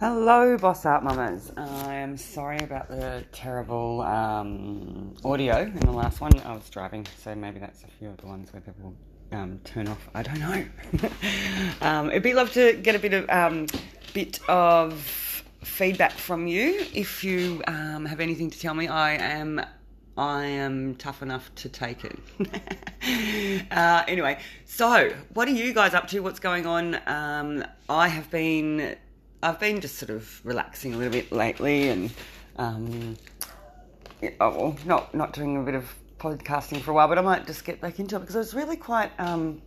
Hello, Boss Art Mamas. I am sorry about the terrible um, audio in the last one. I was driving, so maybe that's a few of the ones where people um, turn off. I don't know. um, it'd be love to get a bit of um, bit of feedback from you. If you um, have anything to tell me, I am I am tough enough to take it. uh, anyway, so what are you guys up to? What's going on? Um, I have been I've been just sort of relaxing a little bit lately, and um, oh, not not doing a bit of podcasting for a while, but I might just get back into it because I was really quite. Um,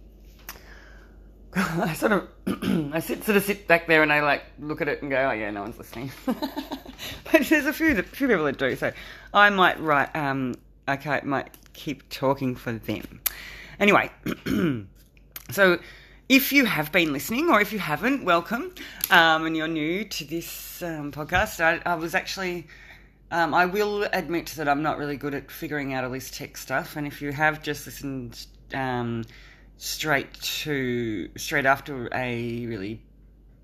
I sort of I sit sort of sit back there and I like look at it and go, oh yeah, no one's listening. but there's a few few people that do, so I might write. Um, okay, might keep talking for them. Anyway, so if you have been listening or if you haven't, welcome. Um, and you're new to this um, podcast, I, I, was actually, um, I will admit that I'm not really good at figuring out all this tech stuff. And if you have just listened um, straight to, straight after a really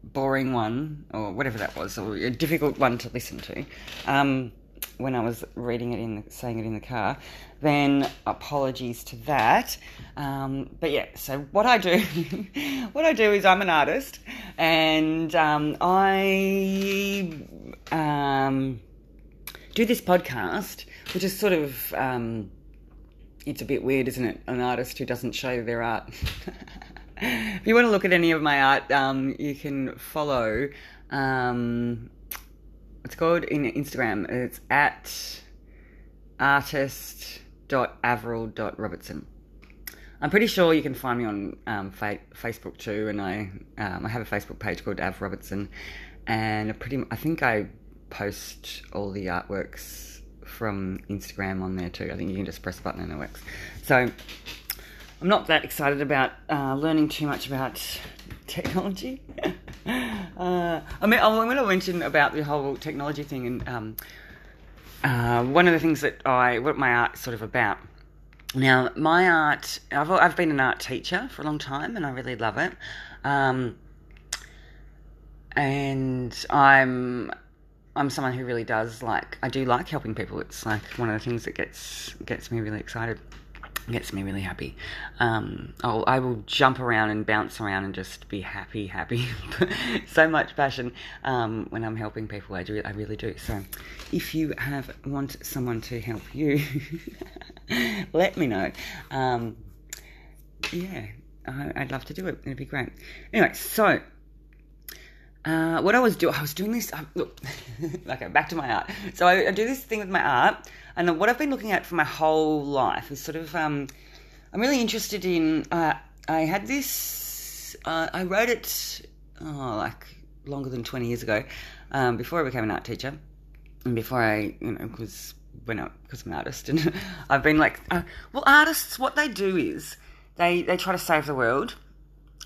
boring one, or whatever that was, or a difficult one to listen to, um, when I was reading it in the, saying it in the car, then apologies to that. Um, but yeah, so what I do, what I do is I'm an artist, and um, I um, do this podcast, which is sort of um, it's a bit weird, isn't it? An artist who doesn't show their art. if you want to look at any of my art, um, you can follow. Um, it's called in Instagram. It's at artist.avril.robertson. I'm pretty sure you can find me on um, fa- Facebook too, and I um, I have a Facebook page called Av Robertson, and pretty I think I post all the artworks from Instagram on there too. I think you can just press a button and it works. So I'm not that excited about uh, learning too much about technology. uh, I mean, I'm going to mention about the whole technology thing, and um, uh, one of the things that I, what my art's sort of about. Now, my art, I've, I've been an art teacher for a long time, and I really love it. Um, and I'm I'm someone who really does like I do like helping people. It's like one of the things that gets gets me really excited gets me really happy. Um, I'll, I will jump around and bounce around and just be happy, happy. so much passion um, when I'm helping people. I do, I really do. So, if you have want someone to help you, let me know. Um, yeah, I, I'd love to do it. It'd be great. Anyway, so. Uh, what I was doing, I was doing this. Uh, look, okay, back to my art. So I, I do this thing with my art, and what I've been looking at for my whole life is sort of, um, I'm really interested in, uh, I had this, uh, I wrote it, oh, like longer than 20 years ago, um, before I became an art teacher, and before I, you know, was, when I, because I'm an artist, and I've been like, uh, well, artists, what they do is, they, they try to save the world,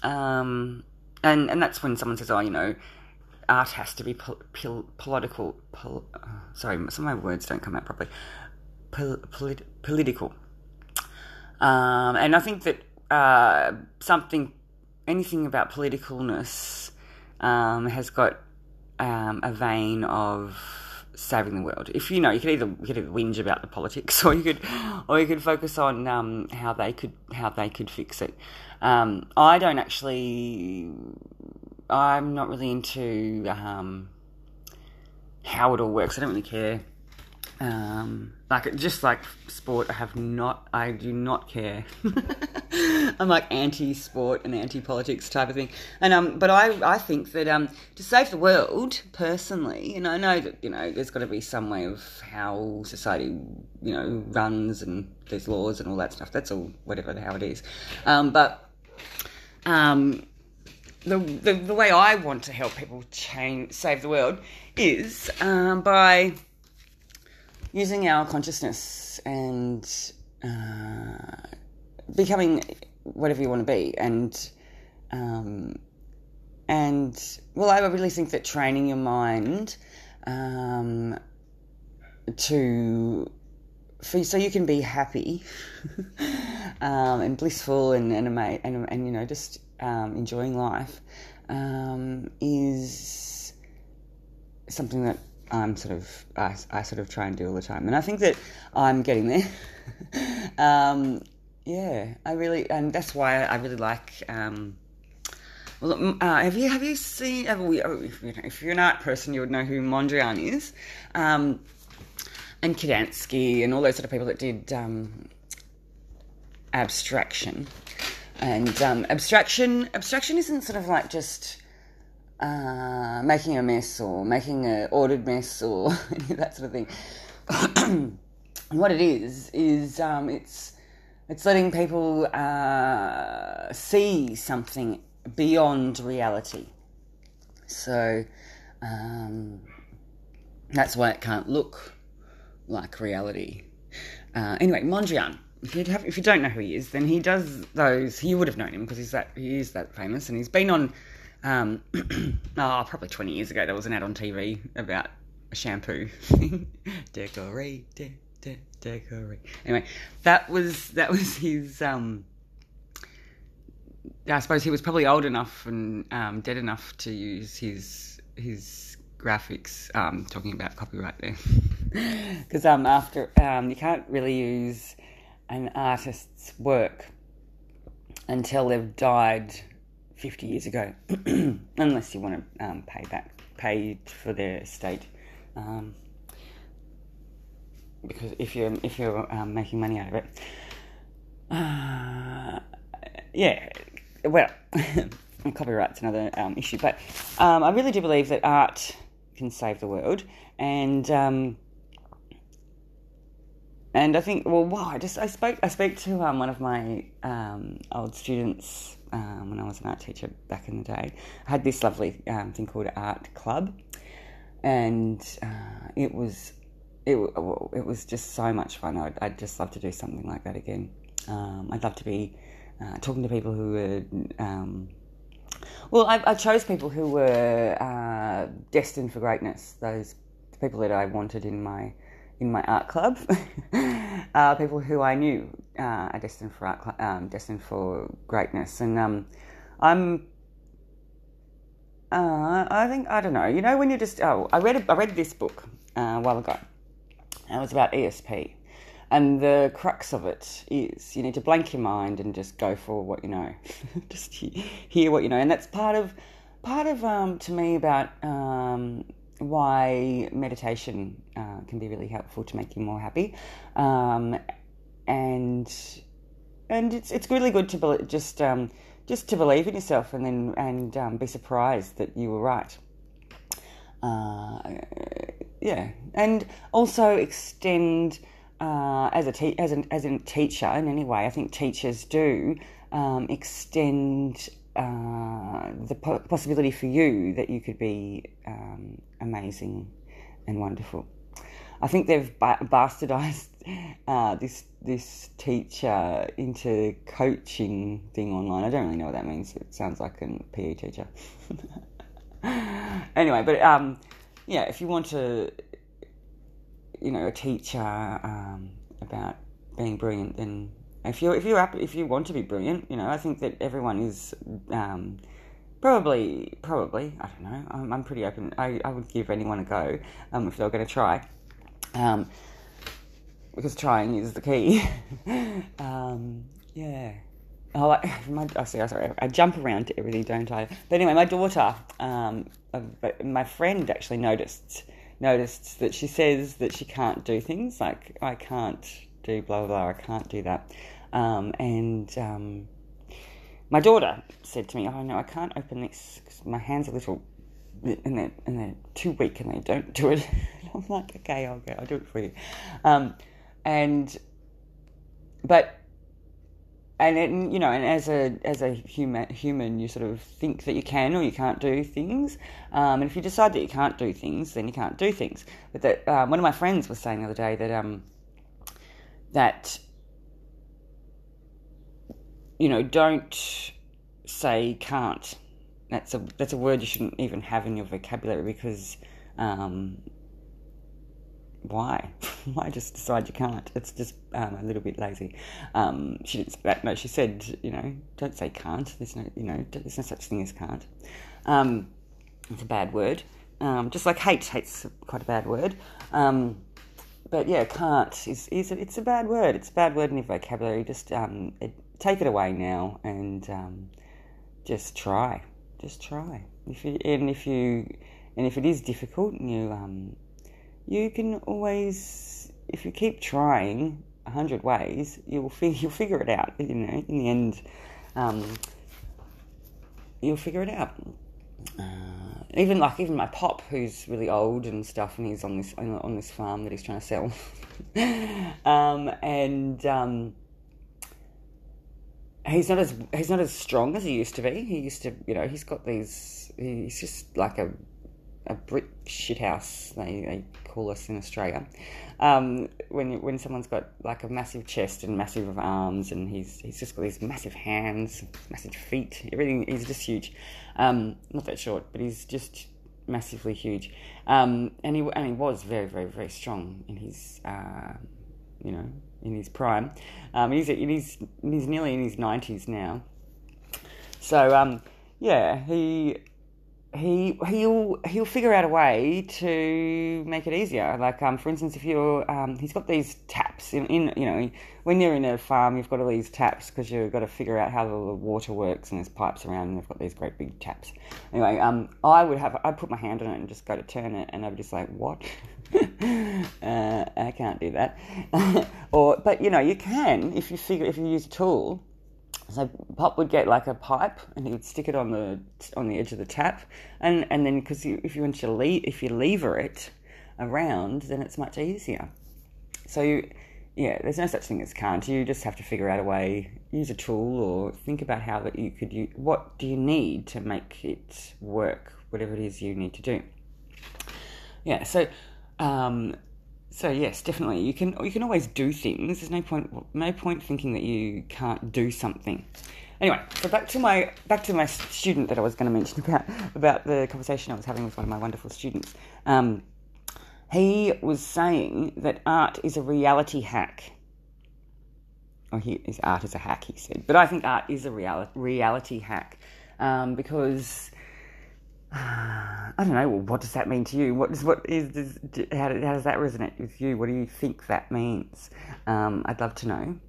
um, and, and that's when someone says, oh, you know, art has to be pol- pol- political. Pol- uh, sorry, some of my words don't come out properly pol- polit- political. Um, and I think that uh, something, anything about politicalness um, has got um, a vein of saving the world. If you know, you could either you could either whinge about the politics, or you could, or you could focus on um, how they could how they could fix it. Um, I don't actually. I'm not really into um, how it all works. I don't really care um, like just like sport, I have not. I do not care. I'm like anti-sport and anti-politics type of thing. And um, but I I think that um, to save the world personally, and I know that you know there's got to be some way of how society you know runs and there's laws and all that stuff. That's all whatever how it is. Um, but um, the, the the way I want to help people change save the world is um, by using our consciousness and uh, becoming whatever you want to be and um, and well i really think that training your mind um, to for, so you can be happy um, and blissful and and, and, and you know just um, enjoying life um, is something that I'm sort of I, I sort of try and do all the time, and I think that I'm getting there. um, yeah, I really, and that's why I really like. Um, well, uh, have you have you seen? Have we, oh, if you're an art person, you would know who Mondrian is, um, and Kandinsky, and all those sort of people that did um, abstraction. And um, abstraction, abstraction isn't sort of like just uh, making a mess or making an ordered mess or that sort of thing. what it is is um, it's it's letting people uh, see something beyond reality. So um, that's why it can't look like reality. Uh, anyway, Mondrian. If you, have, if you don't know who he is, then he does those. He would have known him because he's that he is that famous, and he's been on. Um, oh, probably twenty years ago, there was an ad on TV about a shampoo thing. decorate, de, de, decorate. Anyway, that was that was his. Um, I suppose he was probably old enough and um, dead enough to use his his graphics. Um, talking about copyright there, because um, after um, you can't really use an artist's work until they've died 50 years ago, unless you want to um, pay back, pay for their estate. Um, because if you're if you're um, making money out of it, uh, yeah, well, copyright's another um, issue. But um, I really do believe that art can save the world, and um, and I think, well, wow, I just I spoke I spoke to um, one of my um, old students um, when I was an art teacher back in the day. I had this lovely um, thing called Art Club, and uh, it was it it was just so much fun. I'd, I'd just love to do something like that again. Um, I'd love to be uh, talking to people who were. Um, well, I, I, chose people who were uh, destined for greatness. Those people that I wanted in my in my art club, uh, people who I knew uh, are destined for art, um, destined for greatness, and um, I'm. Uh, I think I don't know. You know, when you just oh, I read a, I read this book uh, a while ago. And it was about ESP, and the crux of it is you need to blank your mind and just go for what you know, just hear what you know, and that's part of part of um, to me about um, why meditation uh, can be really helpful to make you more happy, um, and and it's it's really good to be, just um, just to believe in yourself and then and um, be surprised that you were right. Uh, yeah, and also extend uh, as a te- as an as a teacher in any way. I think teachers do um, extend uh, the po- possibility for you that you could be um, amazing and wonderful. I think they've ba- bastardized uh, this this teacher into coaching thing online. I don't really know what that means. It sounds like a PE teacher. anyway, but um, yeah, if you want to, you know, a teacher um, about being brilliant, then if you if you if you want to be brilliant, you know, I think that everyone is um, probably probably I don't know. I'm, I'm pretty open. I, I would give anyone a go um, if they were going to try, um, because trying is the key. Um, yeah. Oh, like, my, oh, sorry, sorry, I jump around to everything, don't I? But anyway, my daughter, um, my friend actually noticed noticed that she says that she can't do things like I can't do blah blah blah. I can't do that. Um, and um, my daughter said to me, "Oh no, I can't open this because my hands are little, and they're and they're too weak, and they don't do it." I'm like, "Okay, I'll go. I'll do it for you." Um, and but and you know, and as a as a human human, you sort of think that you can or you can't do things. Um, and if you decide that you can't do things, then you can't do things. But that um, one of my friends was saying the other day that um, that you know don't say can't. That's a that's a word you shouldn't even have in your vocabulary because um, why? why just decide you can't? It's just um, a little bit lazy. Um, she didn't that. No, she said, you know, don't say can't. There's no, you know, there's no such thing as can't. Um, it's a bad word. Um, just like hate, hate's quite a bad word. But yeah, can't is, is it's a bad word. It's a bad word in your vocabulary. Just um, it, take it away now and um, just try. Just try. If you, and if you and if it is difficult, you um, you can always if you keep trying a hundred ways, you'll fi- you'll figure it out. You know, in the end, um, you'll figure it out. Uh, even like even my pop, who's really old and stuff, and he's on this on this farm that he's trying to sell, um, and um, he's not as he's not as strong as he used to be. He used to, you know, he's got these. He's just like a a brick shithouse. They they call us in Australia. Um, when when someone's got like a massive chest and massive arms, and he's he's just got these massive hands, massive feet. Everything he's just huge. Um, not that short, but he's just massively huge. Um, and he and he was very very very strong in his uh, you know in his prime. Um, he's he's he's nearly in his nineties now. So um, yeah, he he he'll he'll figure out a way to make it easier. Like um, for instance, if you're um, he's got these taps in, in you know when you're in a farm, you've got all these taps because you've got to figure out how the water works and there's pipes around and they've got these great big taps. Anyway, um, I would have I'd put my hand on it and just go to turn it and I'd be just like what. uh, I can't do that, or but you know you can if you figure if you use a tool so Pop would get like a pipe and he would stick it on the on the edge of the tap, and and then because if you want to leave if you lever it around, then it's much easier. So you, yeah, there's no such thing as can't. You just have to figure out a way, use a tool, or think about how that you could. Use, what do you need to make it work? Whatever it is you need to do. Yeah. So. Um, so yes, definitely. You can you can always do things. There's no point no point thinking that you can't do something. Anyway, so back to my back to my student that I was going to mention about about the conversation I was having with one of my wonderful students. Um, he was saying that art is a reality hack. Or he, his art is a hack, he said. But I think art is a reality reality hack um, because I don't know. Well, what does that mean to you? What is what is how, how does that resonate with you? What do you think that means? Um, I'd love to know.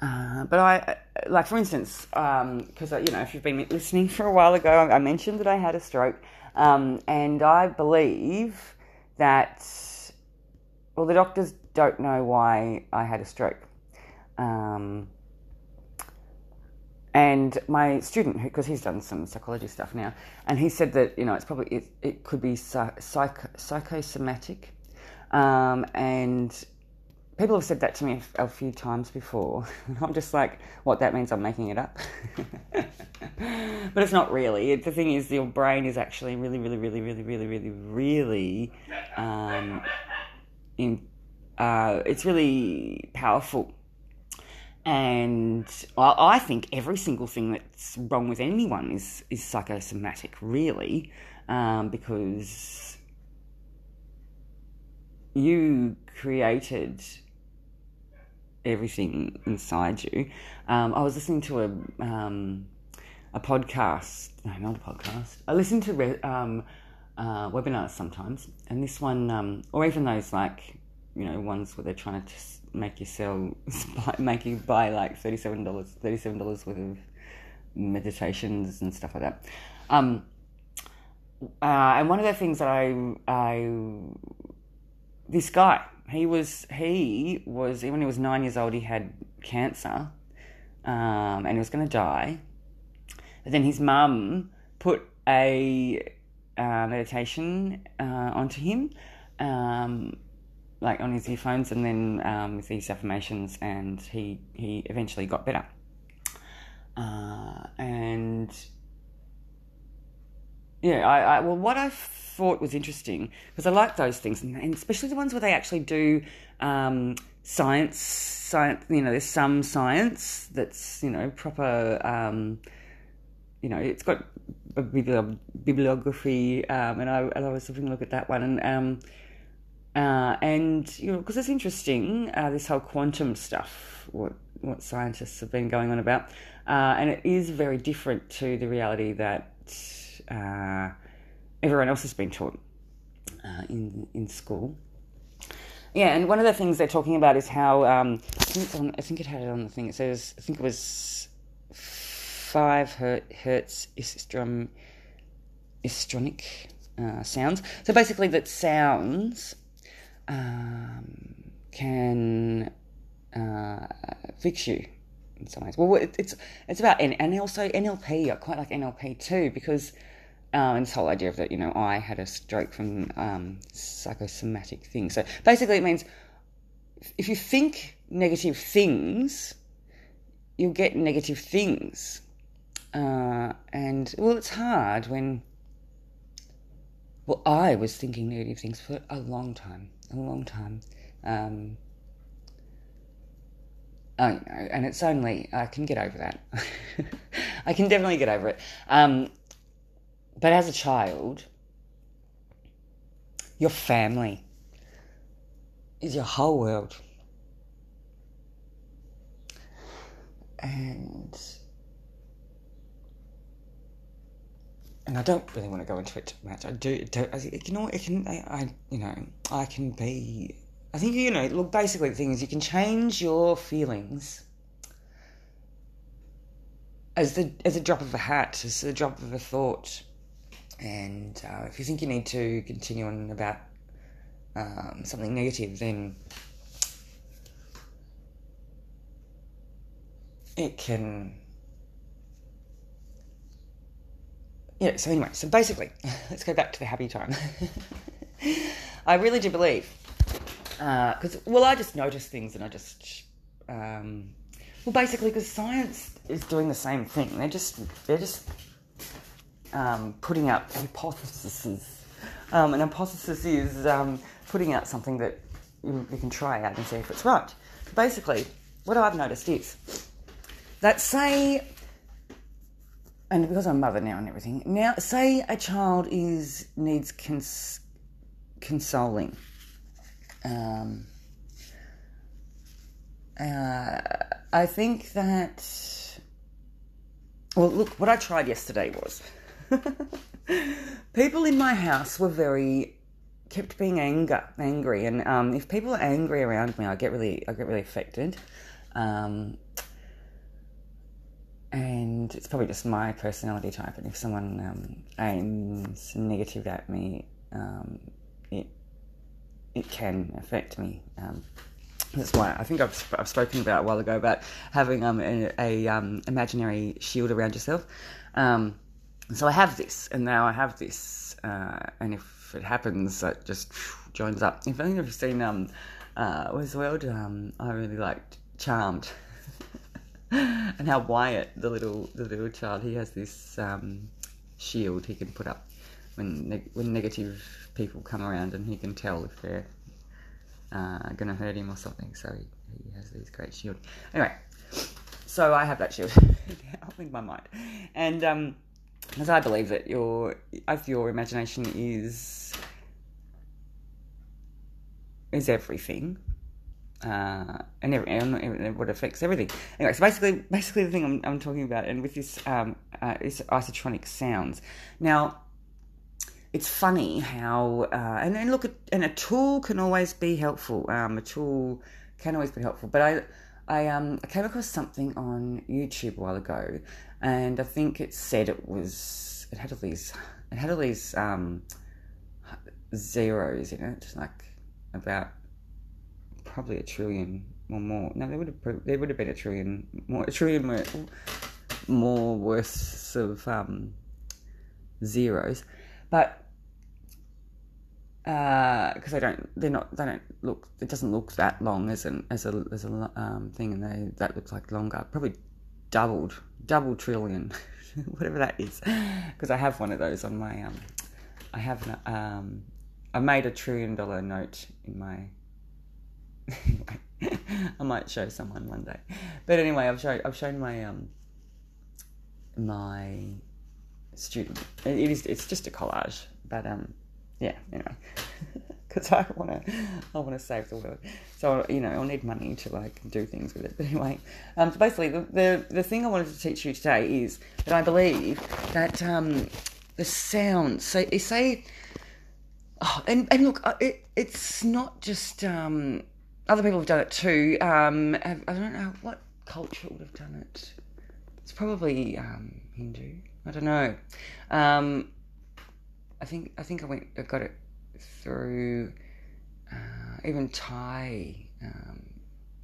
Uh, but I, like for instance, because um, you know, if you've been listening for a while ago, I mentioned that I had a stroke, um, and I believe that, well, the doctors don't know why I had a stroke. Um, and my student, because he's done some psychology stuff now, and he said that you know it's probably it, it could be psych, psychosomatic, um, and people have said that to me a, few times before. I'm just like, what that means? I'm making it up, but it's not really. The thing is, your brain is actually really, really, really, really, really, really, really, um, in, uh, it's really powerful and I think every single thing that's wrong with anyone is, is psychosomatic, really, um, because you created everything inside you. Um, I was listening to a um, a podcast, no, not a podcast. I listen to re- um, uh, webinars sometimes, and this one, um, or even those like you know ones where they're trying to make you sell, make you buy like thirty seven dollars, thirty seven dollars worth of meditations and stuff like that. Um, uh, and one of the things that I, I, this guy, he was, he was when he was nine years old, he had cancer, um, and he was going to die. But then his mum put a uh, meditation uh, onto him. Um, like on his earphones and then um, with these affirmations, and he he eventually got better. Uh, and yeah, I, I, well, what I thought was interesting because I like those things, and, especially the ones where they actually do um, science. Science, you know, there's some science that's you know proper. Um, you know, it's got a bibliography, um, and I, I was having a look at that one, and um, uh, and you know, because it's interesting, uh, this whole quantum stuff, what what scientists have been going on about, uh, and it is very different to the reality that uh, everyone else has been taught uh, in in school. Yeah, and one of the things they're talking about is how um, I, think on, I think it had it on the thing. It says I think it was five hertz istrom, istronic uh, sounds. So basically, that sounds um, can uh, fix you in some ways. Well, it, it's it's about and also NLP. I quite like NLP too because um, and this whole idea of that, you know, I had a stroke from um, psychosomatic things. So basically, it means if you think negative things, you'll get negative things. Uh, and, well, it's hard when. Well, I was thinking negative things for a long time, a long time. Um, I know, and it's only, I can get over that. I can definitely get over it. Um, but as a child, your family is your whole world. And and I don't really want to go into it too much. I do, do you know, it can, I, I, you know, I can be. I think you know. Look, basically, the thing is, you can change your feelings as the as a drop of a hat, as a drop of a thought. And uh, if you think you need to continue on about um, something negative, then it can. Yeah, so anyway, so basically, let's go back to the happy time. I really do believe, because, uh, well, I just notice things and I just. Um, well, basically, because science is doing the same thing. They're just, they're just um, putting out hypotheses. Um, an hypothesis is um, putting out something that you, you, can try out and see if it's right. Basically, what I've noticed is that, say, and because I'm mother now and everything, now say a child is needs cons- consoling. Um, uh, I think that. Well, look, what I tried yesterday was people in my house were very kept being anger, angry, and um, if people are angry around me, I get really, I get really affected. Um, and it's probably just my personality type. And if someone um, aims negative at me, um, it it can affect me. Um, that's why I think I've, I've spoken about a while ago about having um, a, a um, imaginary shield around yourself. Um, so I have this, and now I have this, uh, and if it happens, it just joins up. If any of you've seen um, uh, was the world um, I really liked Charmed, and how Wyatt, the little the little child, he has this um, shield he can put up when neg- when negative people come around, and he can tell if they're uh, to hurt him or something. So he, he has this great shield. Anyway, so I have that shield in my mind, and um, because I believe that your if your imagination is is everything, uh, and, every, and what affects everything. Anyway, so basically, basically the thing I'm, I'm talking about, and with this um, uh, is isotronic sounds. Now, it's funny how, uh, and, and look, at, and a tool can always be helpful. Um, a tool can always be helpful, but I. I, um, I came across something on YouTube a while ago and I think it said it was it had all these it had all these um, zeros in it, like about probably a trillion or more. No, there would have there would have been a trillion more a trillion more, more worth of um, zeros, but because uh, they don't they're not they don't look it doesn't look that long as an as a as a um, thing and they that looks like longer probably doubled double trillion, whatever that is, because I have one of those on my um, I have um, I made a trillion dollar note in my. I might show someone one day, but anyway, I've shown I've shown my um my student. It is it's just a collage, but um yeah anyway. because I want to, I want to save the world. So you know, I'll need money to like do things with it. But anyway, um, so basically, the, the the thing I wanted to teach you today is that I believe that um, the sound. So you say, oh, and and look, it it's not just um, other people have done it too. Um, I don't know what culture would have done it. It's probably um, Hindu. I don't know. Um, I think I think I went I got it through uh, even Thai. Um,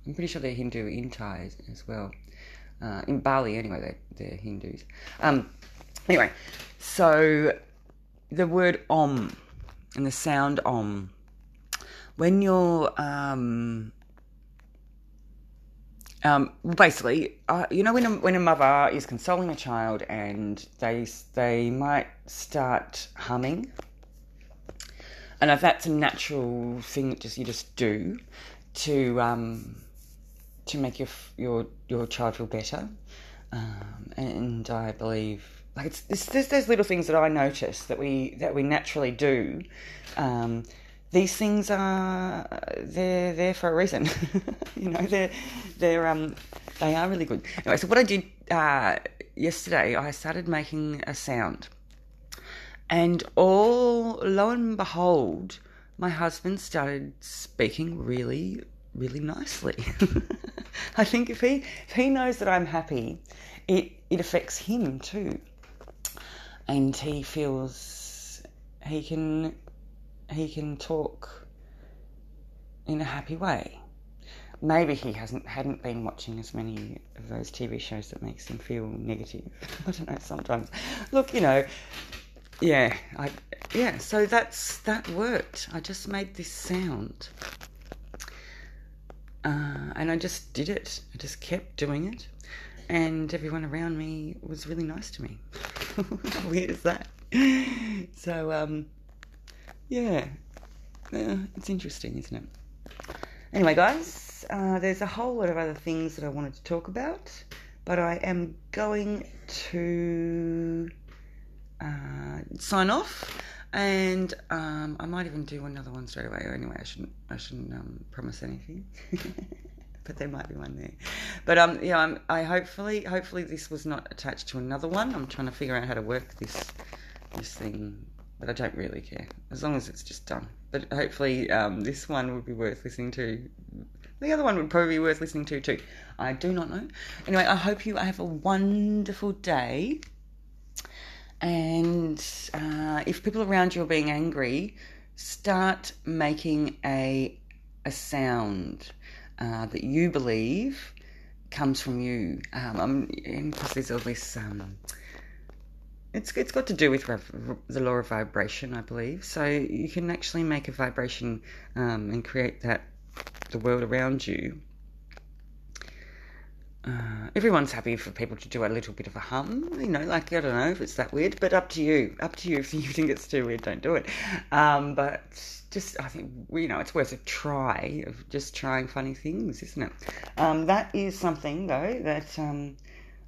I'm pretty sure they're Hindu in Thai as well. Uh, in Bali, anyway, they're, they're Hindus. Um, anyway, so the word om and the sound om, when you're um, um, basically, uh, you know, when a, when a mother is consoling a child and they they might start humming, and if that's a natural thing that just you just do to um, to make your your your child feel better, um, and I believe like it's, it's there's those little things that I notice that we that we naturally do. Um, these things are they're there for a reason. you know, they're they're um they are really good. Anyway, so what I did uh, yesterday, I started making a sound, and all lo and behold, my husband started speaking really really nicely. I think if he if he knows that I'm happy, it it affects him too, and he feels he can he can talk in a happy way. Maybe he hasn't hadn't been watching as many of those TV shows that makes him feel negative. I don't know. Sometimes, look, you know, yeah, I yeah. So that's that worked. I just made this sound, uh, and I just did it. I just kept doing it, and everyone around me was really nice to me. How weird is that? So um, yeah, yeah, it's interesting, isn't it? Anyway, guys, uh, there's a whole lot of other things that I wanted to talk about, but I am going to uh, sign off, and um, I might even do another one straight away. Anyway, I shouldn't, I shouldn't um, promise anything. but there might be one there. But um, yeah, I'm, I hopefully, hopefully this was not attached to another one. I'm trying to figure out how to work this, this thing but I don't really care as long as it's just done. But hopefully, um, this one would be worth listening to. The other one would probably be worth listening to too. I do not know. Anyway, I hope you have a wonderful day. And uh, if people around you are being angry, start making a a sound uh, that you believe comes from you. Um, I'm because there's all this. Um, it's it's got to do with rev- the law of vibration, I believe. So you can actually make a vibration um, and create that the world around you. Uh, everyone's happy for people to do a little bit of a hum, you know, like I don't know if it's that weird, but up to you. Up to you. If you think it's too weird, don't do it. Um, but just, I think, you know, it's worth a try of just trying funny things, isn't it? Um, that is something, though, that um,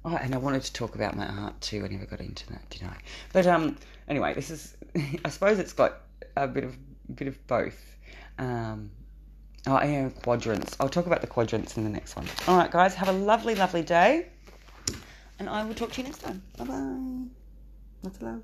Oh, and I wanted to talk about my art too. I never got into that, did I? But um, anyway, this is. I suppose it's got a bit of bit of both. Um, oh, yeah, quadrants. I'll talk about the quadrants in the next one. All right, guys, have a lovely, lovely day, and I will talk to you next time. Bye bye. Lots of love.